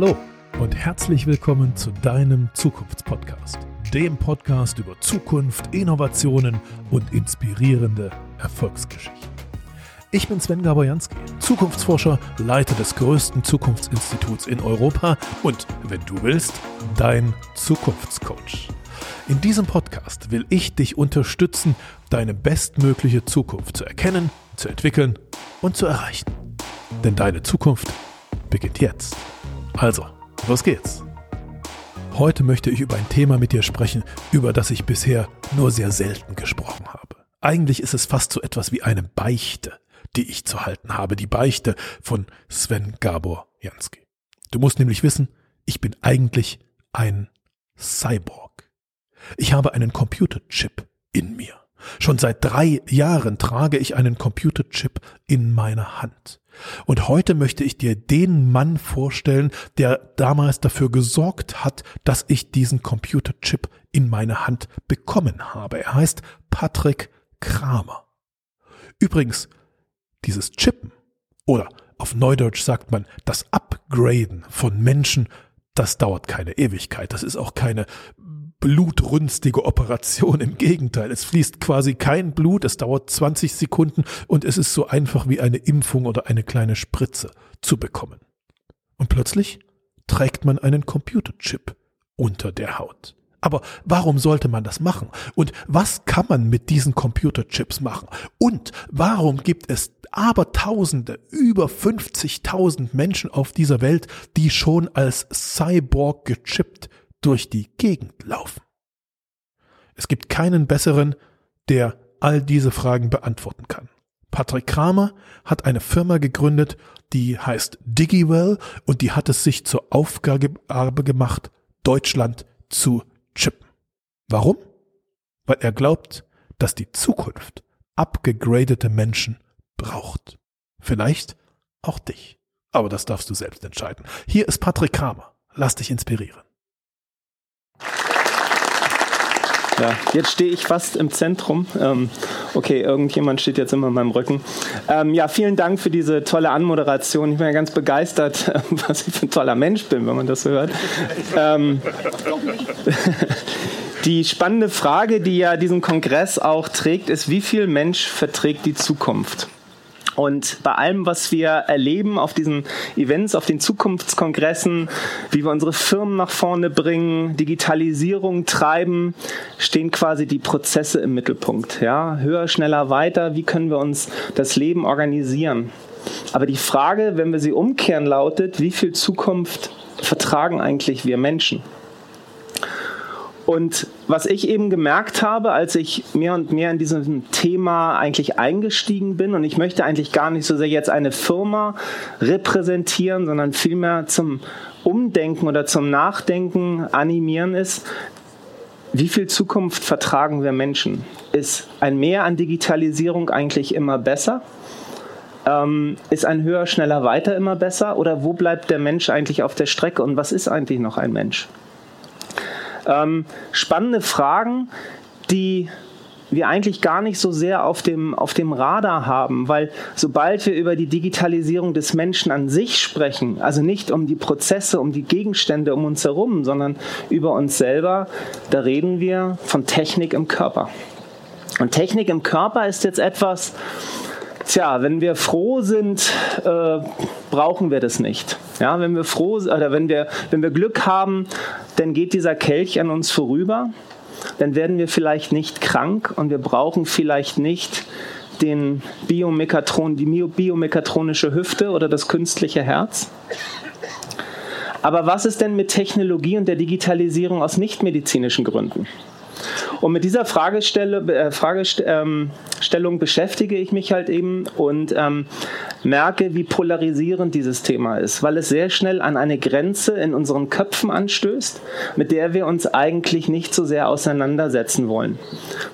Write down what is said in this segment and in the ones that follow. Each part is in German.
Hallo und herzlich willkommen zu deinem Zukunftspodcast, dem Podcast über Zukunft, Innovationen und inspirierende Erfolgsgeschichten. Ich bin Sven Gabojanski, Zukunftsforscher, Leiter des größten Zukunftsinstituts in Europa und, wenn du willst, dein Zukunftscoach. In diesem Podcast will ich dich unterstützen, deine bestmögliche Zukunft zu erkennen, zu entwickeln und zu erreichen. Denn deine Zukunft beginnt jetzt. Also, los geht's. Heute möchte ich über ein Thema mit dir sprechen, über das ich bisher nur sehr selten gesprochen habe. Eigentlich ist es fast so etwas wie eine Beichte, die ich zu halten habe, die Beichte von Sven Gabor Jansky. Du musst nämlich wissen, ich bin eigentlich ein Cyborg. Ich habe einen Computerchip in mir. Schon seit drei Jahren trage ich einen Computerchip in meiner Hand. Und heute möchte ich dir den Mann vorstellen, der damals dafür gesorgt hat, dass ich diesen Computerchip in meine Hand bekommen habe. Er heißt Patrick Kramer. Übrigens, dieses Chippen oder auf Neudeutsch sagt man das Upgraden von Menschen, das dauert keine Ewigkeit. Das ist auch keine blutrünstige Operation. Im Gegenteil, es fließt quasi kein Blut, es dauert 20 Sekunden und es ist so einfach wie eine Impfung oder eine kleine Spritze zu bekommen. Und plötzlich trägt man einen Computerchip unter der Haut. Aber warum sollte man das machen? Und was kann man mit diesen Computerchips machen? Und warum gibt es Abertausende, über 50.000 Menschen auf dieser Welt, die schon als Cyborg gechippt durch die Gegend laufen? Es gibt keinen besseren, der all diese Fragen beantworten kann. Patrick Kramer hat eine Firma gegründet, die heißt DigiWell und die hat es sich zur Aufgabe gemacht, Deutschland zu chippen. Warum? Weil er glaubt, dass die Zukunft abgegradete Menschen braucht. Vielleicht auch dich. Aber das darfst du selbst entscheiden. Hier ist Patrick Kramer. Lass dich inspirieren. Ja, jetzt stehe ich fast im Zentrum. Ähm, okay, irgendjemand steht jetzt immer in meinem Rücken. Ähm, ja, vielen Dank für diese tolle Anmoderation. Ich bin ja ganz begeistert, was ich für ein toller Mensch bin, wenn man das so hört. Ähm, die spannende Frage, die ja diesen Kongress auch trägt, ist, wie viel Mensch verträgt die Zukunft? Und bei allem, was wir erleben auf diesen Events, auf den Zukunftskongressen, wie wir unsere Firmen nach vorne bringen, Digitalisierung treiben, stehen quasi die Prozesse im Mittelpunkt. Ja, höher, schneller, weiter. Wie können wir uns das Leben organisieren? Aber die Frage, wenn wir sie umkehren, lautet, wie viel Zukunft vertragen eigentlich wir Menschen? Und was ich eben gemerkt habe, als ich mehr und mehr in diesem Thema eigentlich eingestiegen bin, und ich möchte eigentlich gar nicht so sehr jetzt eine Firma repräsentieren, sondern vielmehr zum Umdenken oder zum Nachdenken animieren ist, wie viel Zukunft vertragen wir Menschen? Ist ein Mehr an Digitalisierung eigentlich immer besser? Ähm, ist ein höher, schneller, weiter immer besser? Oder wo bleibt der Mensch eigentlich auf der Strecke und was ist eigentlich noch ein Mensch? Ähm, spannende Fragen, die wir eigentlich gar nicht so sehr auf dem, auf dem Radar haben, weil sobald wir über die Digitalisierung des Menschen an sich sprechen, also nicht um die Prozesse, um die Gegenstände um uns herum, sondern über uns selber, da reden wir von Technik im Körper. Und Technik im Körper ist jetzt etwas, Tja, wenn wir froh sind, äh, brauchen wir das nicht. Ja, wenn wir froh oder wenn wir, wenn wir Glück haben, dann geht dieser Kelch an uns vorüber. Dann werden wir vielleicht nicht krank und wir brauchen vielleicht nicht den Biomekatron, die biomekatronische Hüfte oder das künstliche Herz. Aber was ist denn mit Technologie und der Digitalisierung aus nichtmedizinischen Gründen? Und mit dieser Fragestelle, äh, Fragestellung ähm, beschäftige ich mich halt eben und ähm, merke, wie polarisierend dieses Thema ist, weil es sehr schnell an eine Grenze in unseren Köpfen anstößt, mit der wir uns eigentlich nicht so sehr auseinandersetzen wollen,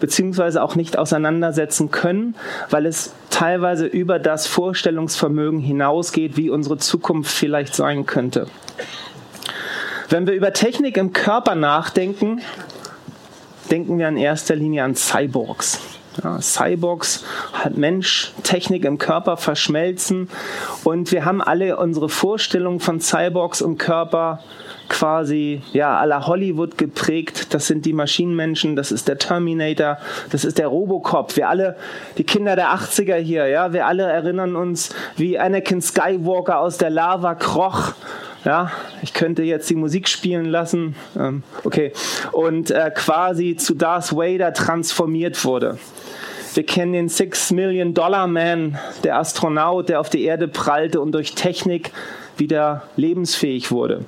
beziehungsweise auch nicht auseinandersetzen können, weil es teilweise über das Vorstellungsvermögen hinausgeht, wie unsere Zukunft vielleicht sein könnte. Wenn wir über Technik im Körper nachdenken, denken wir in erster Linie an Cyborgs. Ja, Cyborgs hat Mensch, Technik im Körper verschmelzen und wir haben alle unsere Vorstellungen von Cyborgs im Körper quasi ja aller Hollywood geprägt. Das sind die Maschinenmenschen, das ist der Terminator, das ist der Robocop. Wir alle, die Kinder der 80er hier, ja, wir alle erinnern uns, wie Anakin Skywalker aus der Lava kroch. Ja, ich könnte jetzt die Musik spielen lassen, ähm, okay, und äh, quasi zu Darth Vader transformiert wurde. Wir kennen den Six Million Dollar Man, der Astronaut, der auf die Erde prallte und durch Technik wieder lebensfähig wurde.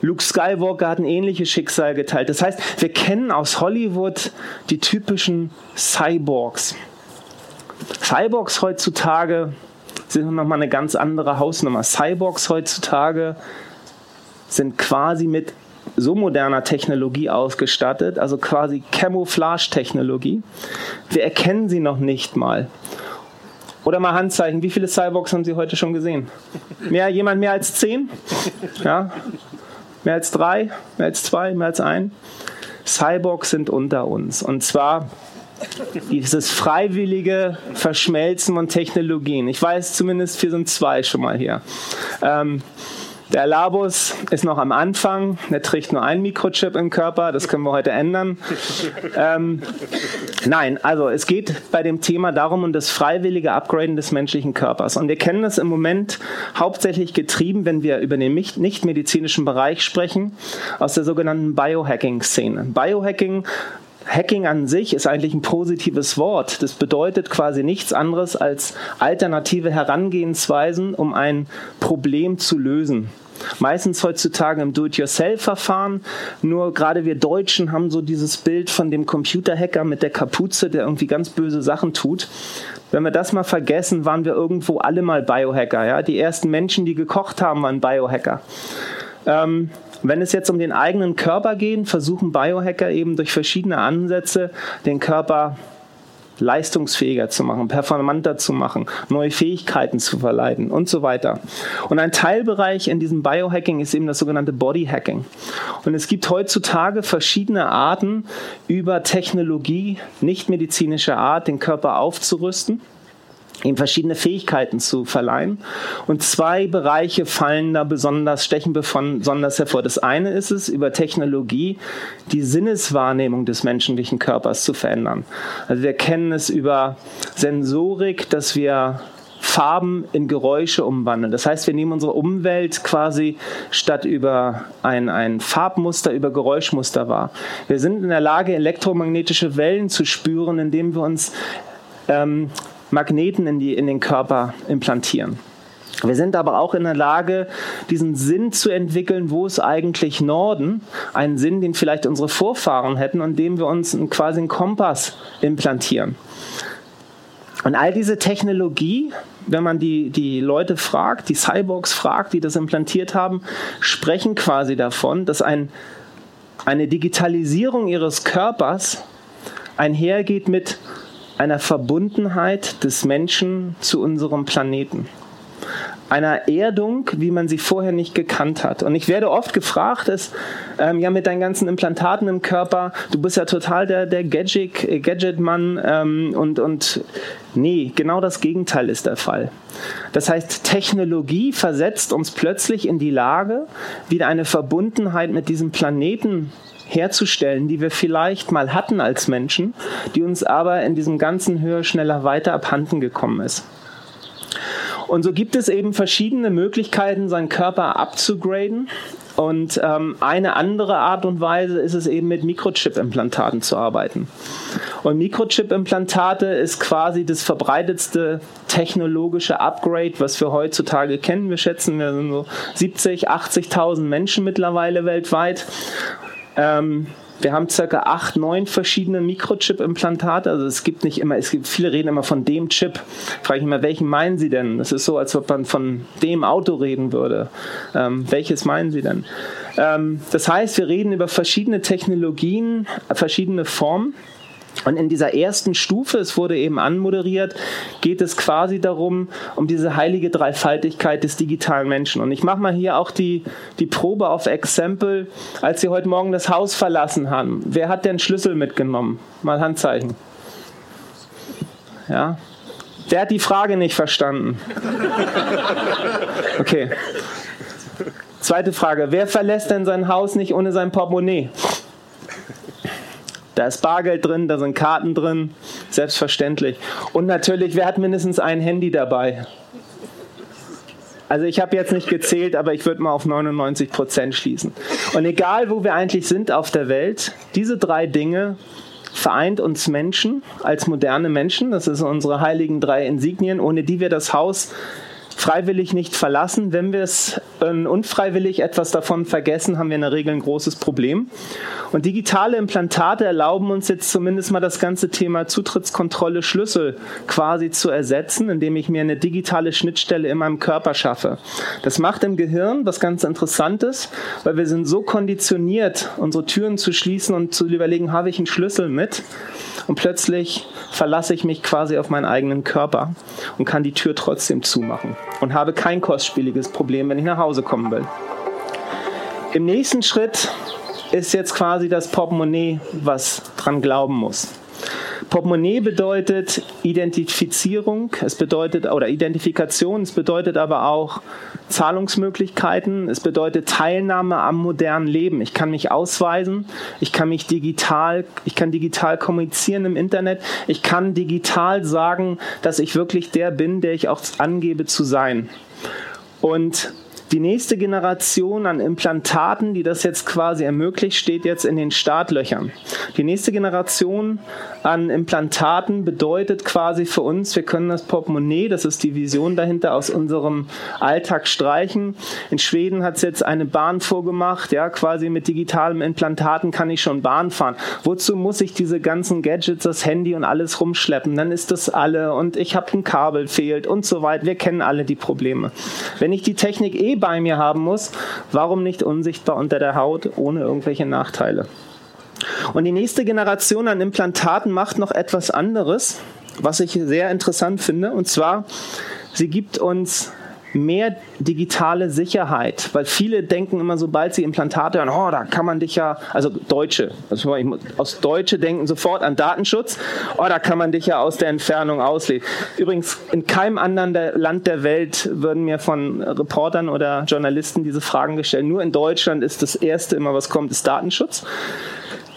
Luke Skywalker hat ein ähnliches Schicksal geteilt. Das heißt, wir kennen aus Hollywood die typischen Cyborgs. Cyborgs heutzutage sind nochmal eine ganz andere Hausnummer. Cyborgs heutzutage sind quasi mit so moderner Technologie ausgestattet, also quasi Camouflage-Technologie. Wir erkennen sie noch nicht mal. Oder mal Handzeichen. Wie viele Cyborgs haben Sie heute schon gesehen? Mehr, jemand mehr als zehn? Ja, Mehr als drei? Mehr als zwei? Mehr als ein? Cyborgs sind unter uns. Und zwar dieses freiwillige Verschmelzen von Technologien. Ich weiß zumindest, wir sind zwei schon mal hier. Ähm, der Labus ist noch am Anfang, der trägt nur ein Mikrochip im Körper, das können wir heute ändern. Ähm, nein, also es geht bei dem Thema darum, um das freiwillige Upgraden des menschlichen Körpers. Und wir kennen das im Moment hauptsächlich getrieben, wenn wir über den nicht-medizinischen Bereich sprechen, aus der sogenannten Biohacking-Szene. Biohacking Hacking an sich ist eigentlich ein positives Wort. Das bedeutet quasi nichts anderes als alternative Herangehensweisen, um ein Problem zu lösen. Meistens heutzutage im Do-it-yourself-Verfahren. Nur gerade wir Deutschen haben so dieses Bild von dem Computerhacker mit der Kapuze, der irgendwie ganz böse Sachen tut. Wenn wir das mal vergessen, waren wir irgendwo alle mal Biohacker. Ja? Die ersten Menschen, die gekocht haben, waren Biohacker. Ähm, wenn es jetzt um den eigenen Körper geht, versuchen Biohacker eben durch verschiedene Ansätze den Körper leistungsfähiger zu machen, performanter zu machen, neue Fähigkeiten zu verleiten und so weiter. Und ein Teilbereich in diesem Biohacking ist eben das sogenannte Bodyhacking. Und es gibt heutzutage verschiedene Arten, über Technologie, nicht medizinischer Art, den Körper aufzurüsten ihm verschiedene Fähigkeiten zu verleihen. Und zwei Bereiche fallen da besonders, stechen besonders hervor. Das eine ist es, über Technologie die Sinneswahrnehmung des menschlichen Körpers zu verändern. Also wir kennen es über Sensorik, dass wir Farben in Geräusche umwandeln. Das heißt, wir nehmen unsere Umwelt quasi statt über ein, ein Farbmuster, über Geräuschmuster wahr. Wir sind in der Lage, elektromagnetische Wellen zu spüren, indem wir uns ähm, Magneten in, die, in den Körper implantieren. Wir sind aber auch in der Lage, diesen Sinn zu entwickeln, wo ist eigentlich Norden, einen Sinn, den vielleicht unsere Vorfahren hätten, und dem wir uns quasi einen Kompass implantieren. Und all diese Technologie, wenn man die, die Leute fragt, die Cyborgs fragt, die das implantiert haben, sprechen quasi davon, dass ein, eine Digitalisierung ihres Körpers einhergeht mit einer Verbundenheit des Menschen zu unserem Planeten. Einer Erdung, wie man sie vorher nicht gekannt hat. Und ich werde oft gefragt, ist, ähm, ja, mit deinen ganzen Implantaten im Körper, du bist ja total der, der Gadget, Gadget-Mann ähm, und, und nee, genau das Gegenteil ist der Fall. Das heißt, Technologie versetzt uns plötzlich in die Lage, wieder eine Verbundenheit mit diesem Planeten herzustellen, die wir vielleicht mal hatten als Menschen, die uns aber in diesem ganzen höher, schneller, weiter abhanden gekommen ist. Und so gibt es eben verschiedene Möglichkeiten, seinen Körper abzugraden. Und ähm, eine andere Art und Weise ist es eben mit Mikrochip-Implantaten zu arbeiten. Und Mikrochip-Implantate ist quasi das verbreitetste technologische Upgrade, was wir heutzutage kennen. Wir schätzen, wir sind so 70, 80.000 Menschen mittlerweile weltweit. Ähm, wir haben circa acht, neun verschiedene Mikrochip-Implantate. Also es gibt nicht immer, es gibt viele reden immer von dem Chip. Frage ich immer, welchen meinen Sie denn? Das ist so, als ob man von dem Auto reden würde. Ähm, welches meinen Sie denn? Ähm, das heißt, wir reden über verschiedene Technologien, verschiedene Formen. Und in dieser ersten Stufe, es wurde eben anmoderiert, geht es quasi darum, um diese heilige Dreifaltigkeit des digitalen Menschen. Und ich mache mal hier auch die, die Probe auf Exempel, als Sie heute Morgen das Haus verlassen haben. Wer hat denn Schlüssel mitgenommen? Mal Handzeichen. Ja? Wer hat die Frage nicht verstanden? Okay. Zweite Frage. Wer verlässt denn sein Haus nicht ohne sein Portemonnaie? Da ist Bargeld drin, da sind Karten drin, selbstverständlich. Und natürlich, wer hat mindestens ein Handy dabei? Also ich habe jetzt nicht gezählt, aber ich würde mal auf 99 Prozent schließen. Und egal, wo wir eigentlich sind auf der Welt, diese drei Dinge vereint uns Menschen als moderne Menschen. Das sind unsere heiligen drei Insignien, ohne die wir das Haus freiwillig nicht verlassen. Wenn wir es äh, unfreiwillig etwas davon vergessen, haben wir in der Regel ein großes Problem. Und digitale Implantate erlauben uns jetzt zumindest mal das ganze Thema Zutrittskontrolle Schlüssel quasi zu ersetzen, indem ich mir eine digitale Schnittstelle in meinem Körper schaffe. Das macht im Gehirn was ganz Interessantes, weil wir sind so konditioniert, unsere Türen zu schließen und zu überlegen, habe ich einen Schlüssel mit? Und plötzlich verlasse ich mich quasi auf meinen eigenen Körper und kann die Tür trotzdem zumachen und habe kein kostspieliges Problem, wenn ich nach Hause kommen will. Im nächsten Schritt ist jetzt quasi das Portemonnaie, was dran glauben muss. Portemonnaie bedeutet Identifizierung, es bedeutet oder Identifikation, es bedeutet aber auch Zahlungsmöglichkeiten, es bedeutet Teilnahme am modernen Leben. Ich kann mich ausweisen, ich kann mich digital, ich kann digital kommunizieren im Internet, ich kann digital sagen, dass ich wirklich der bin, der ich auch angebe zu sein. Und die nächste Generation an Implantaten, die das jetzt quasi ermöglicht, steht jetzt in den Startlöchern. Die nächste Generation an Implantaten bedeutet quasi für uns, wir können das Portemonnaie, das ist die Vision dahinter, aus unserem Alltag streichen. In Schweden hat es jetzt eine Bahn vorgemacht, ja, quasi mit digitalem Implantaten kann ich schon Bahn fahren. Wozu muss ich diese ganzen Gadgets, das Handy und alles rumschleppen? Dann ist das alle und ich habe ein Kabel fehlt und so weiter. Wir kennen alle die Probleme. Wenn ich die Technik eh bei mir haben muss, warum nicht unsichtbar unter der Haut ohne irgendwelche Nachteile? Und die nächste Generation an Implantaten macht noch etwas anderes, was ich sehr interessant finde. Und zwar, sie gibt uns mehr digitale Sicherheit, weil viele denken immer, sobald sie Implantate hören, oh, da kann man dich ja, also Deutsche, also aus Deutsche denken sofort an Datenschutz, oh, da kann man dich ja aus der Entfernung auslesen. Übrigens, in keinem anderen Land der Welt würden mir von Reportern oder Journalisten diese Fragen gestellt. Nur in Deutschland ist das Erste immer, was kommt, ist Datenschutz.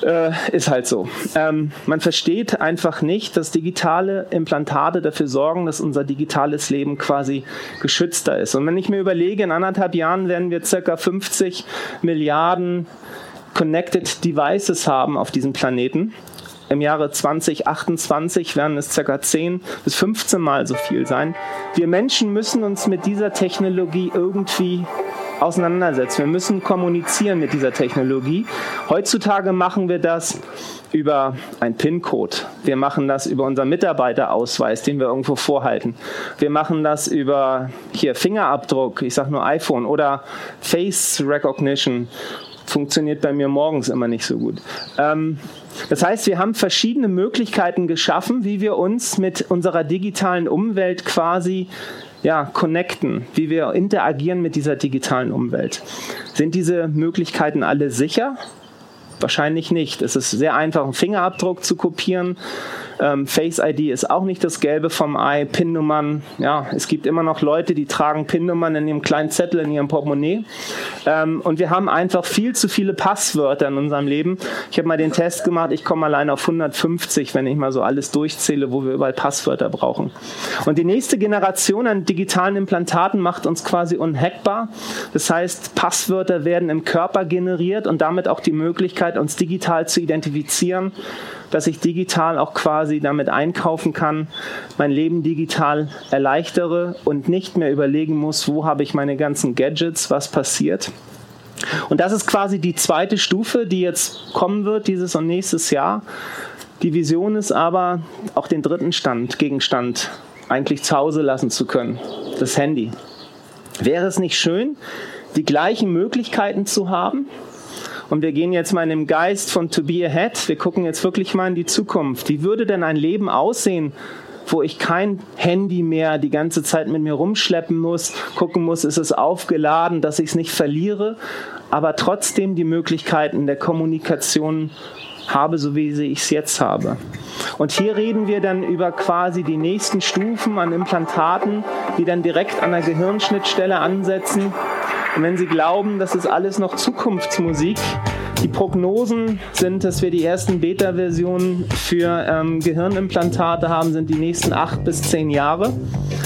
Äh, ist halt so. Ähm, man versteht einfach nicht, dass digitale Implantate dafür sorgen, dass unser digitales Leben quasi geschützter ist. Und wenn ich mir überlege, in anderthalb Jahren werden wir circa 50 Milliarden Connected Devices haben auf diesem Planeten. Im Jahre 2028 werden es circa 10 bis 15 Mal so viel sein. Wir Menschen müssen uns mit dieser Technologie irgendwie auseinandersetzen. Wir müssen kommunizieren mit dieser Technologie. Heutzutage machen wir das über ein PIN-Code. Wir machen das über unseren Mitarbeiterausweis, den wir irgendwo vorhalten. Wir machen das über hier Fingerabdruck, ich sage nur iPhone oder Face Recognition. Funktioniert bei mir morgens immer nicht so gut. Ähm, das heißt, wir haben verschiedene Möglichkeiten geschaffen, wie wir uns mit unserer digitalen Umwelt quasi ja, connecten, wie wir interagieren mit dieser digitalen Umwelt. Sind diese Möglichkeiten alle sicher? Wahrscheinlich nicht. Es ist sehr einfach, einen Fingerabdruck zu kopieren. Ähm, Face ID ist auch nicht das Gelbe vom Ei. PIN-Nummern, ja, es gibt immer noch Leute, die tragen PIN-Nummern in ihrem kleinen Zettel, in ihrem Portemonnaie. Ähm, und wir haben einfach viel zu viele Passwörter in unserem Leben. Ich habe mal den Test gemacht, ich komme allein auf 150, wenn ich mal so alles durchzähle, wo wir überall Passwörter brauchen. Und die nächste Generation an digitalen Implantaten macht uns quasi unhackbar. Das heißt, Passwörter werden im Körper generiert und damit auch die Möglichkeit, uns digital zu identifizieren dass ich digital auch quasi damit einkaufen kann, mein Leben digital erleichtere und nicht mehr überlegen muss, wo habe ich meine ganzen Gadgets, was passiert. Und das ist quasi die zweite Stufe, die jetzt kommen wird, dieses und nächstes Jahr. Die Vision ist aber, auch den dritten Stand, Gegenstand eigentlich zu Hause lassen zu können, das Handy. Wäre es nicht schön, die gleichen Möglichkeiten zu haben, und wir gehen jetzt mal in dem Geist von To Be Ahead. Wir gucken jetzt wirklich mal in die Zukunft. Wie würde denn ein Leben aussehen, wo ich kein Handy mehr die ganze Zeit mit mir rumschleppen muss, gucken muss, ist es aufgeladen, dass ich es nicht verliere, aber trotzdem die Möglichkeiten der Kommunikation habe, so wie ich es jetzt habe. Und hier reden wir dann über quasi die nächsten Stufen an Implantaten, die dann direkt an der Gehirnschnittstelle ansetzen. Und wenn Sie glauben, das ist alles noch Zukunftsmusik, die Prognosen sind, dass wir die ersten Beta-Versionen für ähm, Gehirnimplantate haben, sind die nächsten acht bis zehn Jahre.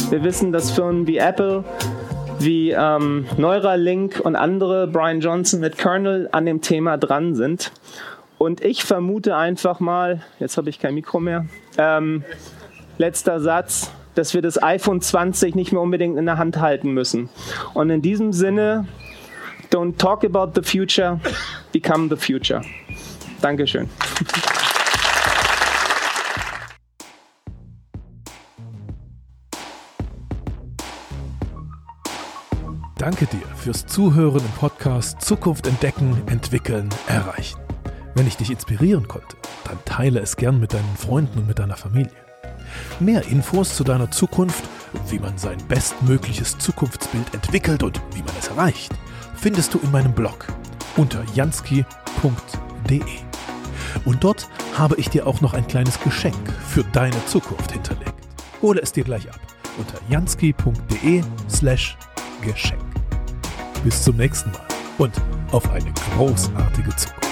Wir wissen, dass Firmen wie Apple, wie ähm, Neuralink und andere, Brian Johnson mit Kernel, an dem Thema dran sind. Und ich vermute einfach mal, jetzt habe ich kein Mikro mehr, ähm, letzter Satz, dass wir das iPhone 20 nicht mehr unbedingt in der Hand halten müssen. Und in diesem Sinne, don't talk about the future, become the future. Dankeschön. Danke dir fürs Zuhören im Podcast Zukunft entdecken, entwickeln, erreichen. Wenn ich dich inspirieren konnte, dann teile es gern mit deinen Freunden und mit deiner Familie. Mehr Infos zu deiner Zukunft, wie man sein bestmögliches Zukunftsbild entwickelt und wie man es erreicht, findest du in meinem Blog unter jansky.de. Und dort habe ich dir auch noch ein kleines Geschenk für deine Zukunft hinterlegt. Hole es dir gleich ab unter jansky.de slash Geschenk. Bis zum nächsten Mal und auf eine großartige Zukunft.